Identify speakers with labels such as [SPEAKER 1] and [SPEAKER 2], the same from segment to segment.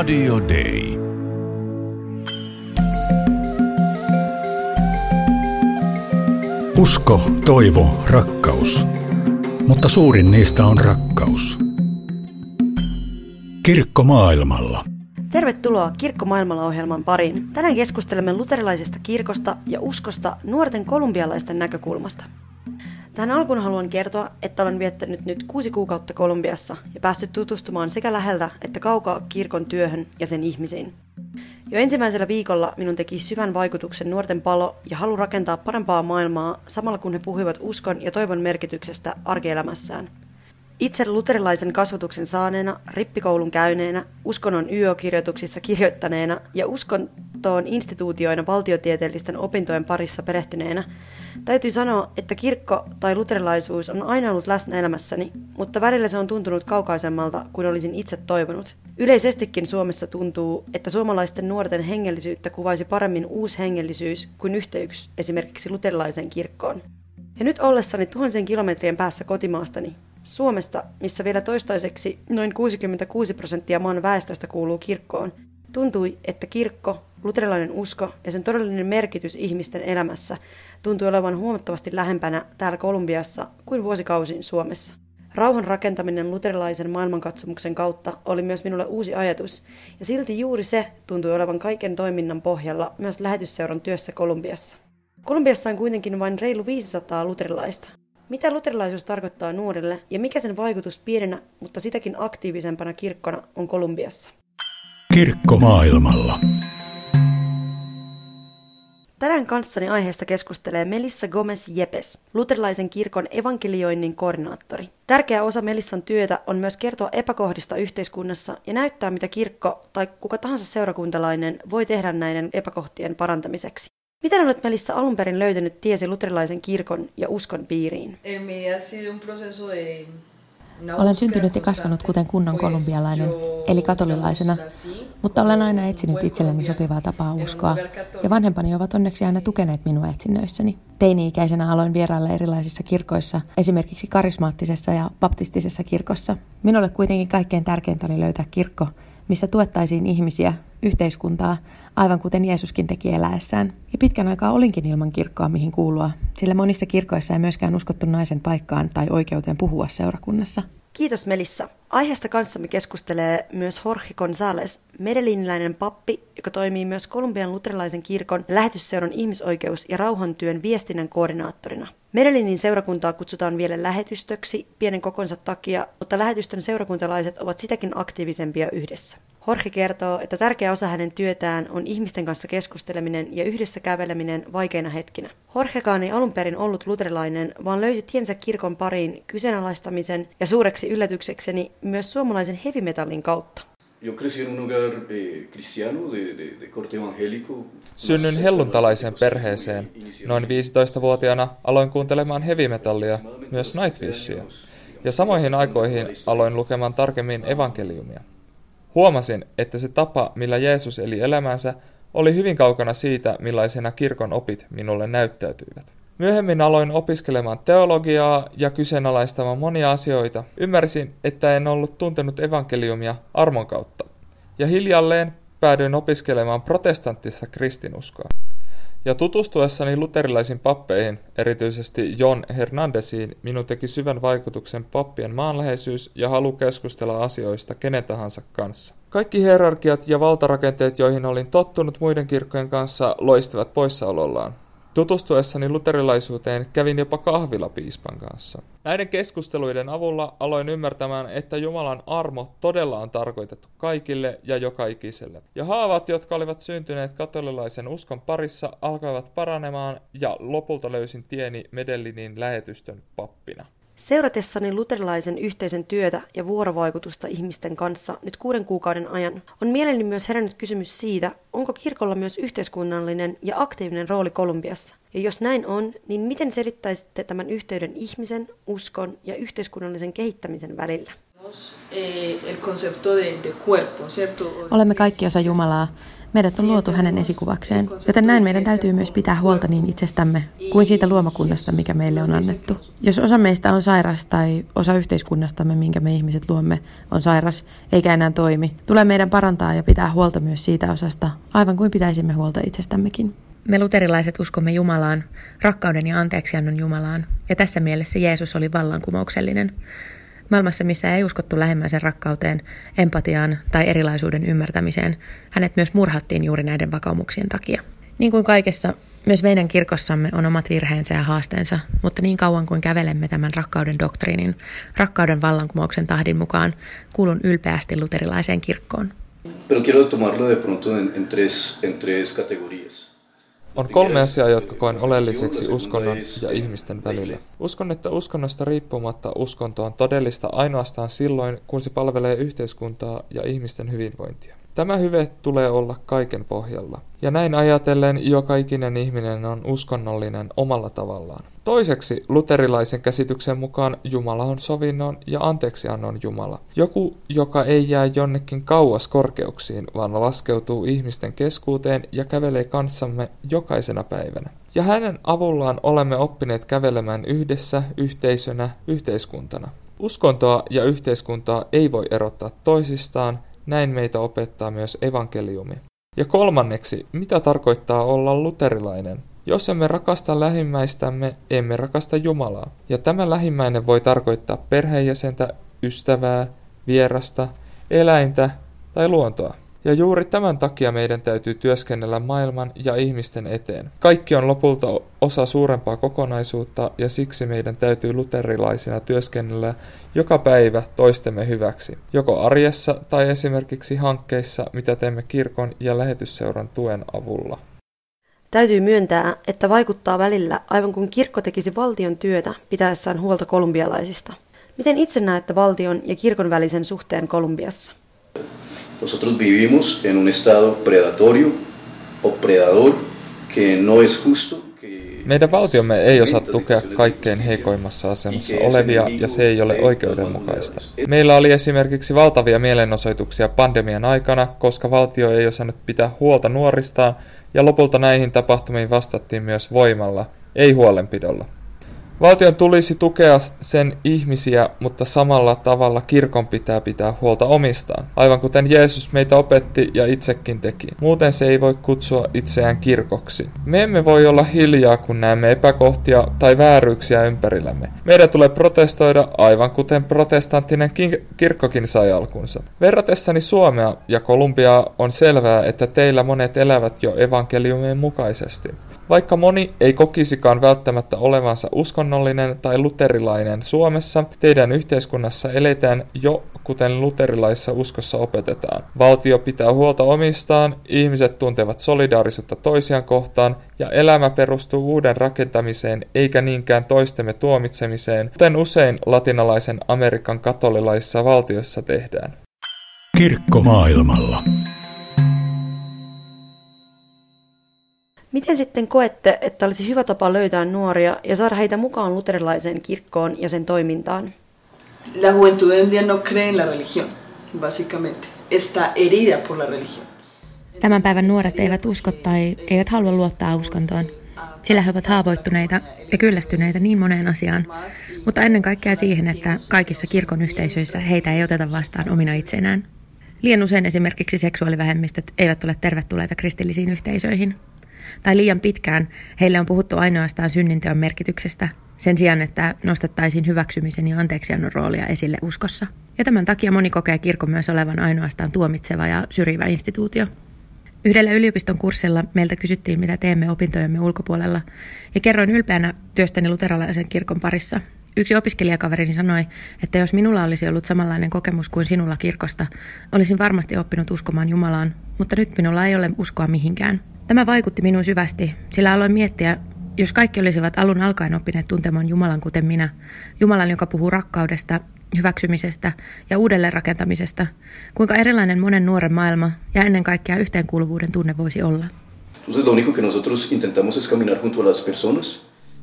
[SPEAKER 1] Radio Day.
[SPEAKER 2] Usko, toivo, rakkaus. Mutta suurin niistä on rakkaus. Kirkko maailmalla.
[SPEAKER 3] Tervetuloa Kirkko maailmalla ohjelman pariin. Tänään keskustelemme luterilaisesta kirkosta ja uskosta nuorten kolumbialaisten näkökulmasta. Tähän alkuun haluan kertoa, että olen viettänyt nyt kuusi kuukautta Kolumbiassa ja päässyt tutustumaan sekä läheltä että kaukaa kirkon työhön ja sen ihmisiin. Jo ensimmäisellä viikolla minun teki syvän vaikutuksen nuorten palo ja halu rakentaa parempaa maailmaa samalla kun he puhuivat uskon ja toivon merkityksestä arkielämässään. Itse luterilaisen kasvatuksen saaneena, rippikoulun käyneenä, uskonnon YÖ-kirjoituksissa kirjoittaneena ja uskontoon instituutioina valtiotieteellisten opintojen parissa perehtyneenä, täytyy sanoa, että kirkko tai luterilaisuus on aina ollut läsnä elämässäni, mutta välillä se on tuntunut kaukaisemmalta kuin olisin itse toivonut. Yleisestikin Suomessa tuntuu, että suomalaisten nuorten hengellisyyttä kuvaisi paremmin uushengellisyys kuin yhteys esimerkiksi luterilaiseen kirkkoon. Ja nyt ollessani tuhansien kilometrien päässä kotimaastani, Suomesta, missä vielä toistaiseksi noin 66 prosenttia maan väestöstä kuuluu kirkkoon, tuntui, että kirkko, luterilainen usko ja sen todellinen merkitys ihmisten elämässä tuntui olevan huomattavasti lähempänä täällä Kolumbiassa kuin vuosikausin Suomessa. Rauhan rakentaminen luterilaisen maailmankatsomuksen kautta oli myös minulle uusi ajatus, ja silti juuri se tuntui olevan kaiken toiminnan pohjalla myös lähetysseuran työssä Kolumbiassa. Kolumbiassa on kuitenkin vain reilu 500 luterilaista. Mitä luterilaisuus tarkoittaa nuorille ja mikä sen vaikutus pienenä, mutta sitäkin aktiivisempana kirkkona on Kolumbiassa?
[SPEAKER 2] Kirkko maailmalla.
[SPEAKER 3] Tänään kanssani aiheesta keskustelee Melissa Gomez Jepes, luterilaisen kirkon evankelioinnin koordinaattori. Tärkeä osa Melissan työtä on myös kertoa epäkohdista yhteiskunnassa ja näyttää, mitä kirkko tai kuka tahansa seurakuntalainen voi tehdä näiden epäkohtien parantamiseksi. Miten olet Melissa alun perin löytänyt tiesi luterilaisen kirkon ja uskon piiriin?
[SPEAKER 4] Olen syntynyt ja kasvanut kuten kunnon kolumbialainen, eli katolilaisena, mutta olen aina etsinyt itselleni sopivaa tapaa uskoa, ja vanhempani ovat onneksi aina tukeneet minua etsinnöissäni. Teini-ikäisenä aloin vierailla erilaisissa kirkoissa, esimerkiksi karismaattisessa ja baptistisessa kirkossa. Minulle kuitenkin kaikkein tärkeintä oli löytää kirkko, missä tuettaisiin ihmisiä, yhteiskuntaa, aivan kuten Jeesuskin teki eläessään. Ja pitkän aikaa olinkin ilman kirkkoa, mihin kuulua, sillä monissa kirkoissa ei myöskään uskottu naisen paikkaan tai oikeuteen puhua seurakunnassa.
[SPEAKER 3] Kiitos Melissa. Aiheesta kanssamme keskustelee myös Jorge González, medeliniläinen pappi, joka toimii myös Kolumbian luterilaisen kirkon lähetysseuran ihmisoikeus- ja rauhantyön viestinnän koordinaattorina. Merelinin seurakuntaa kutsutaan vielä lähetystöksi pienen kokonsa takia, mutta lähetystön seurakuntalaiset ovat sitäkin aktiivisempia yhdessä. Jorge kertoo, että tärkeä osa hänen työtään on ihmisten kanssa keskusteleminen ja yhdessä käveleminen vaikeina hetkinä. Jorgekaan ei alun perin ollut luterilainen, vaan löysi tiensä kirkon pariin kyseenalaistamisen ja suureksi yllätyksekseni myös suomalaisen heavy kautta.
[SPEAKER 5] Yo crecí en un hogar eh, cristiano de, de, de corte evangélico.
[SPEAKER 6] Synnyin helluntalaiseen perheeseen. Noin 15-vuotiaana aloin kuuntelemaan hevimetallia, myös Nightwishia. Ja samoihin aikoihin aloin lukemaan tarkemmin evankeliumia. Huomasin, että se tapa, millä Jeesus eli elämänsä, oli hyvin kaukana siitä, millaisena kirkon opit minulle näyttäytyivät. Myöhemmin aloin opiskelemaan teologiaa ja kyseenalaistamaan monia asioita. Ymmärsin, että en ollut tuntenut evankeliumia armon kautta. Ja hiljalleen päädyin opiskelemaan protestanttissa kristinuskoa. Ja tutustuessani luterilaisiin pappeihin, erityisesti John Hernandesiin, minun teki syvän vaikutuksen pappien maanläheisyys ja halu keskustella asioista kenen tahansa kanssa. Kaikki hierarkiat ja valtarakenteet, joihin olin tottunut muiden kirkkojen kanssa, loistavat poissaolollaan. Tutustuessani luterilaisuuteen kävin jopa kahvila piispan kanssa. Näiden keskusteluiden avulla aloin ymmärtämään, että Jumalan armo todella on tarkoitettu kaikille ja joka ikiselle. Ja haavat, jotka olivat syntyneet katolilaisen uskon parissa, alkoivat paranemaan ja lopulta löysin tieni Medellinin lähetystön pappina.
[SPEAKER 3] Seuratessani luterilaisen yhteisön työtä ja vuorovaikutusta ihmisten kanssa nyt kuuden kuukauden ajan, on mieleni myös herännyt kysymys siitä, onko kirkolla myös yhteiskunnallinen ja aktiivinen rooli Kolumbiassa. Ja jos näin on, niin miten selittäisitte tämän yhteyden ihmisen, uskon ja yhteiskunnallisen kehittämisen välillä?
[SPEAKER 4] Olemme kaikki osa Jumalaa. Meidät on luotu hänen esikuvakseen, joten näin meidän täytyy myös pitää huolta niin itsestämme kuin siitä luomakunnasta, mikä meille on annettu. Jos osa meistä on sairas tai osa yhteiskunnastamme, minkä me ihmiset luomme, on sairas eikä enää toimi, tulee meidän parantaa ja pitää huolta myös siitä osasta, aivan kuin pitäisimme huolta itsestämmekin. Me luterilaiset uskomme Jumalaan, rakkauden ja anteeksiannon Jumalaan, ja tässä mielessä Jeesus oli vallankumouksellinen. Maailmassa, missä ei uskottu lähimmäisen rakkauteen, empatiaan tai erilaisuuden ymmärtämiseen, hänet myös murhattiin juuri näiden vakaumuksien takia. Niin kuin kaikessa, myös meidän kirkossamme on omat virheensä ja haasteensa, mutta niin kauan kuin kävelemme tämän rakkauden doktriinin, rakkauden vallankumouksen tahdin mukaan, kuulun ylpeästi luterilaiseen kirkkoon.
[SPEAKER 5] Pero quiero tomarlo de pronto en, en, tres, en tres categorías.
[SPEAKER 6] On kolme asiaa, jotka koen oleelliseksi uskonnon ja ihmisten välillä. Uskon, että uskonnosta riippumatta uskonto on todellista ainoastaan silloin, kun se palvelee yhteiskuntaa ja ihmisten hyvinvointia. Tämä hyve tulee olla kaiken pohjalla. Ja näin ajatellen joka ikinen ihminen on uskonnollinen omalla tavallaan. Toiseksi luterilaisen käsityksen mukaan Jumala on sovinnon ja anteeksiannon Jumala. Joku, joka ei jää jonnekin kauas korkeuksiin, vaan laskeutuu ihmisten keskuuteen ja kävelee kanssamme jokaisena päivänä. Ja hänen avullaan olemme oppineet kävelemään yhdessä, yhteisönä, yhteiskuntana. Uskontoa ja yhteiskuntaa ei voi erottaa toisistaan, näin meitä opettaa myös evankeliumi. Ja kolmanneksi, mitä tarkoittaa olla luterilainen? Jos emme rakasta lähimmäistämme, emme rakasta Jumalaa. Ja tämä lähimmäinen voi tarkoittaa perheenjäsentä, ystävää, vierasta, eläintä tai luontoa. Ja juuri tämän takia meidän täytyy työskennellä maailman ja ihmisten eteen. Kaikki on lopulta osa suurempaa kokonaisuutta ja siksi meidän täytyy luterilaisina työskennellä joka päivä toistemme hyväksi, joko arjessa tai esimerkiksi hankkeissa, mitä teemme kirkon ja lähetysseuran tuen avulla.
[SPEAKER 3] Täytyy myöntää, että vaikuttaa välillä aivan kuin kirkko tekisi valtion työtä pitäessään huolta kolumbialaisista. Miten itse näette valtion ja kirkon välisen suhteen Kolumbiassa?
[SPEAKER 5] Nosotros vivimos en un estado predatorio o predador que no es justo.
[SPEAKER 6] Meidän valtiomme ei osaa tukea kaikkein heikoimmassa asemassa olevia ja se ei ole oikeudenmukaista. Meillä oli esimerkiksi valtavia mielenosoituksia pandemian aikana, koska valtio ei osannut pitää huolta nuoristaan ja lopulta näihin tapahtumiin vastattiin myös voimalla, ei huolenpidolla. Valtion tulisi tukea sen ihmisiä, mutta samalla tavalla kirkon pitää pitää huolta omistaan, aivan kuten Jeesus meitä opetti ja itsekin teki. Muuten se ei voi kutsua itseään kirkoksi. Me emme voi olla hiljaa, kun näemme epäkohtia tai vääryyksiä ympärillämme. Meidän tulee protestoida aivan kuten protestanttinen kirkkokin sai alkunsa. Verratessani Suomea ja Kolumbiaa on selvää, että teillä monet elävät jo evankeliumien mukaisesti. Vaikka moni ei kokisikaan välttämättä olevansa uskonnollinen tai luterilainen Suomessa, teidän yhteiskunnassa eletään jo kuten luterilaisessa uskossa opetetaan. Valtio pitää huolta omistaan, ihmiset tuntevat solidaarisuutta toisiaan kohtaan ja elämä perustuu uuden rakentamiseen eikä niinkään toistemme tuomitsemiseen, kuten usein latinalaisen Amerikan katolilaisissa valtioissa tehdään.
[SPEAKER 2] Kirkko maailmalla.
[SPEAKER 3] Miten sitten koette, että olisi hyvä tapa löytää nuoria ja saada heitä mukaan luterilaiseen kirkkoon ja sen toimintaan?
[SPEAKER 1] La juventud en día no cree en la religión, básicamente. Está herida por la religión.
[SPEAKER 4] Tämän päivän nuoret eivät usko tai eivät halua luottaa uskontoon, sillä he ovat haavoittuneita ja kyllästyneitä niin moneen asiaan, mutta ennen kaikkea siihen, että kaikissa kirkon yhteisöissä heitä ei oteta vastaan omina itsenään. Liian usein esimerkiksi seksuaalivähemmistöt eivät ole tervetulleita kristillisiin yhteisöihin – tai liian pitkään heille on puhuttu ainoastaan synninteon merkityksestä, sen sijaan, että nostettaisiin hyväksymisen ja anteeksiannon roolia esille uskossa. Ja tämän takia moni kokee kirkon myös olevan ainoastaan tuomitseva ja syrjivä instituutio. Yhdellä yliopiston kurssilla meiltä kysyttiin, mitä teemme opintojemme ulkopuolella, ja kerroin ylpeänä työstäni luterilaisen kirkon parissa. Yksi opiskelijakaverini sanoi, että jos minulla olisi ollut samanlainen kokemus kuin sinulla kirkosta, olisin varmasti oppinut uskomaan Jumalaan, mutta nyt minulla ei ole uskoa mihinkään. Tämä vaikutti minuun syvästi, sillä aloin miettiä, jos kaikki olisivat alun alkaen oppineet tuntemaan Jumalan kuten minä, Jumalan, joka puhuu rakkaudesta, hyväksymisestä ja uudelleenrakentamisesta, kuinka erilainen monen nuoren maailma ja ennen kaikkea yhteenkuuluvuuden tunne voisi olla.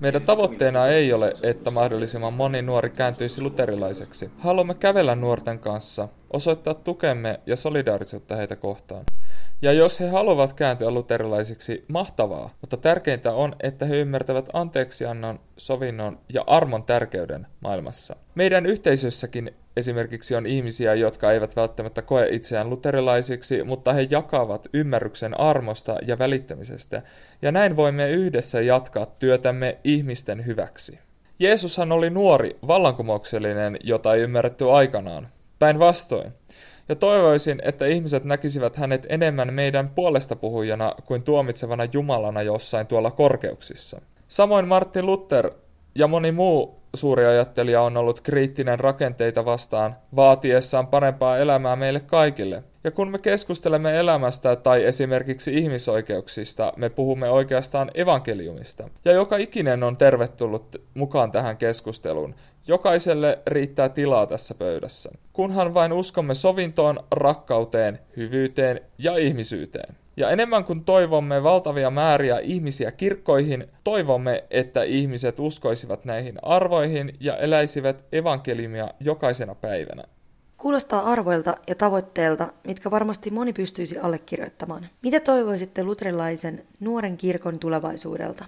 [SPEAKER 6] Meidän tavoitteena ei ole, että mahdollisimman moni nuori kääntyisi luterilaiseksi. Haluamme kävellä nuorten kanssa, osoittaa tukemme ja solidaarisuutta heitä kohtaan. Ja jos he haluavat kääntyä luterilaisiksi, mahtavaa, mutta tärkeintä on, että he ymmärtävät anteeksiannon, sovinnon ja armon tärkeyden maailmassa. Meidän yhteisössäkin esimerkiksi on ihmisiä, jotka eivät välttämättä koe itseään luterilaisiksi, mutta he jakavat ymmärryksen armosta ja välittämisestä, ja näin voimme yhdessä jatkaa työtämme ihmisten hyväksi. Jeesushan oli nuori, vallankumouksellinen, jota ei ymmärretty aikanaan. Päinvastoin. Ja toivoisin, että ihmiset näkisivät hänet enemmän meidän puolesta puhujana kuin tuomitsevana Jumalana jossain tuolla korkeuksissa. Samoin Martin Luther ja moni muu suuri ajattelija on ollut kriittinen rakenteita vastaan, vaatiessaan parempaa elämää meille kaikille. Ja kun me keskustelemme elämästä tai esimerkiksi ihmisoikeuksista, me puhumme oikeastaan evankeliumista. Ja joka ikinen on tervetullut mukaan tähän keskusteluun. Jokaiselle riittää tilaa tässä pöydässä, kunhan vain uskomme sovintoon, rakkauteen, hyvyyteen ja ihmisyyteen. Ja enemmän kuin toivomme valtavia määriä ihmisiä kirkkoihin, toivomme, että ihmiset uskoisivat näihin arvoihin ja eläisivät evankeliumia jokaisena päivänä.
[SPEAKER 3] Kuulostaa arvoilta ja tavoitteelta, mitkä varmasti moni pystyisi allekirjoittamaan. Mitä toivoisitte luterilaisen nuoren kirkon tulevaisuudelta?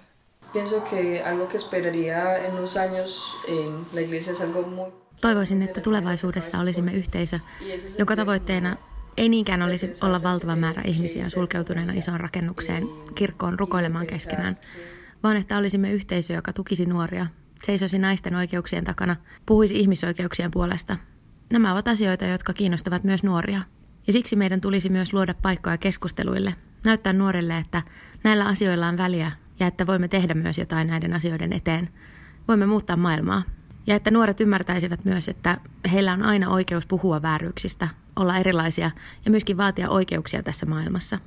[SPEAKER 1] Pienso que algo que esperaría en unos años en la iglesia es algo muy...
[SPEAKER 4] Toivoisin, että tulevaisuudessa olisimme yhteisö, jonka tavoitteena ei niinkään olisi olla valtava määrä ihmisiä sulkeutuneena isoon rakennukseen kirkkoon rukoilemaan keskenään, vaan että olisimme yhteisö, joka tukisi nuoria, seisoisi naisten oikeuksien takana, puhuisi ihmisoikeuksien puolesta. Nämä ovat asioita, jotka kiinnostavat myös nuoria. Ja siksi meidän tulisi myös luoda paikkoja keskusteluille, näyttää nuorille, että näillä asioilla on väliä ja että voimme tehdä myös jotain näiden asioiden eteen. Voimme muuttaa maailmaa. Ja että nuoret ymmärtäisivät myös, että heillä on aina oikeus puhua vääryyksistä, olla erilaisia ja myöskin vaatia oikeuksia tässä maailmassa.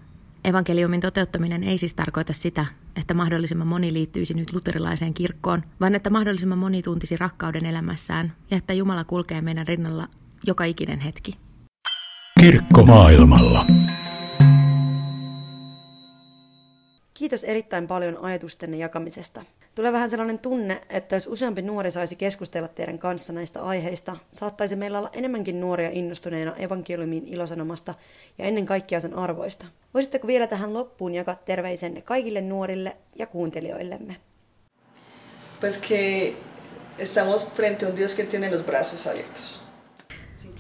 [SPEAKER 4] Evankeliumin toteuttaminen ei siis tarkoita sitä, että mahdollisimman moni liittyisi nyt luterilaiseen kirkkoon, vaan että mahdollisimman moni tuntisi rakkauden elämässään ja että Jumala kulkee meidän rinnalla joka ikinen hetki.
[SPEAKER 2] Kirkko maailmalla.
[SPEAKER 3] Kiitos erittäin paljon ajatustenne jakamisesta. Tulee vähän sellainen tunne, että jos useampi nuori saisi keskustella teidän kanssa näistä aiheista, saattaisi meillä olla enemmänkin nuoria innostuneena evankeliumin ilosanomasta ja ennen kaikkea sen arvoista. Voisitteko vielä tähän loppuun jakaa terveisenne kaikille nuorille ja kuuntelijoillemme?
[SPEAKER 1] Pues que estamos frente a un Dios que tiene los brazos abiertos.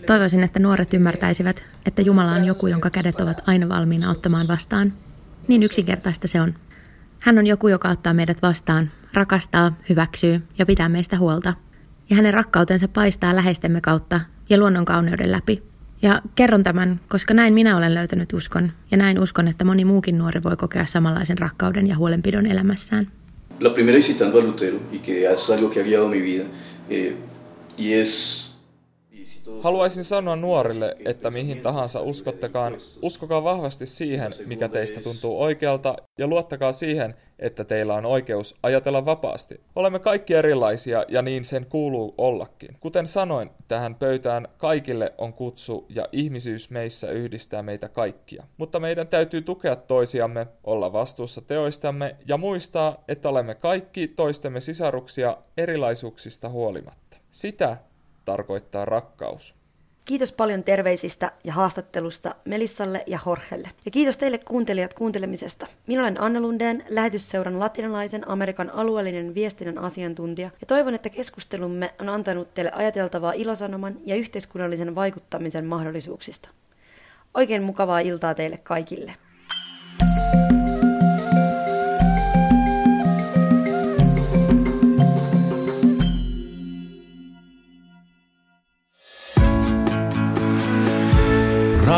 [SPEAKER 4] Toivoisin, että nuoret ymmärtäisivät, että Jumala on joku, jonka kädet ovat aina valmiina ottamaan vastaan. Niin yksinkertaista se on. Hän on joku, joka ottaa meidät vastaan, rakastaa, hyväksyy ja pitää meistä huolta. Ja hänen rakkautensa paistaa läheistemme kautta ja luonnon kauneuden läpi. Ja kerron tämän, koska näin minä olen löytänyt uskon, ja näin uskon, että moni muukin nuori voi kokea samanlaisen rakkauden ja huolenpidon elämässään.
[SPEAKER 5] La primera visitando a Lutero, y que es algo que ha guiado mi vida, eh, y es
[SPEAKER 6] Haluaisin sanoa nuorille, että mihin tahansa uskottekaan, uskokaa vahvasti siihen, mikä teistä tuntuu oikealta, ja luottakaa siihen, että teillä on oikeus ajatella vapaasti. Olemme kaikki erilaisia, ja niin sen kuuluu ollakin. Kuten sanoin, tähän pöytään kaikille on kutsu, ja ihmisyys meissä yhdistää meitä kaikkia. Mutta meidän täytyy tukea toisiamme, olla vastuussa teoistamme, ja muistaa, että olemme kaikki toistemme sisaruksia erilaisuuksista huolimatta. Sitä tarkoittaa rakkaus.
[SPEAKER 3] Kiitos paljon terveisistä ja haastattelusta Melissalle ja Horhelle. Ja kiitos teille kuuntelijat kuuntelemisesta. Minä olen Anna Lundeen, lähetysseuran latinalaisen Amerikan alueellinen viestinnän asiantuntija, ja toivon, että keskustelumme on antanut teille ajateltavaa ilosanoman ja yhteiskunnallisen vaikuttamisen mahdollisuuksista. Oikein mukavaa iltaa teille kaikille.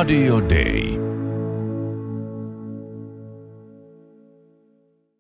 [SPEAKER 2] Radio Day.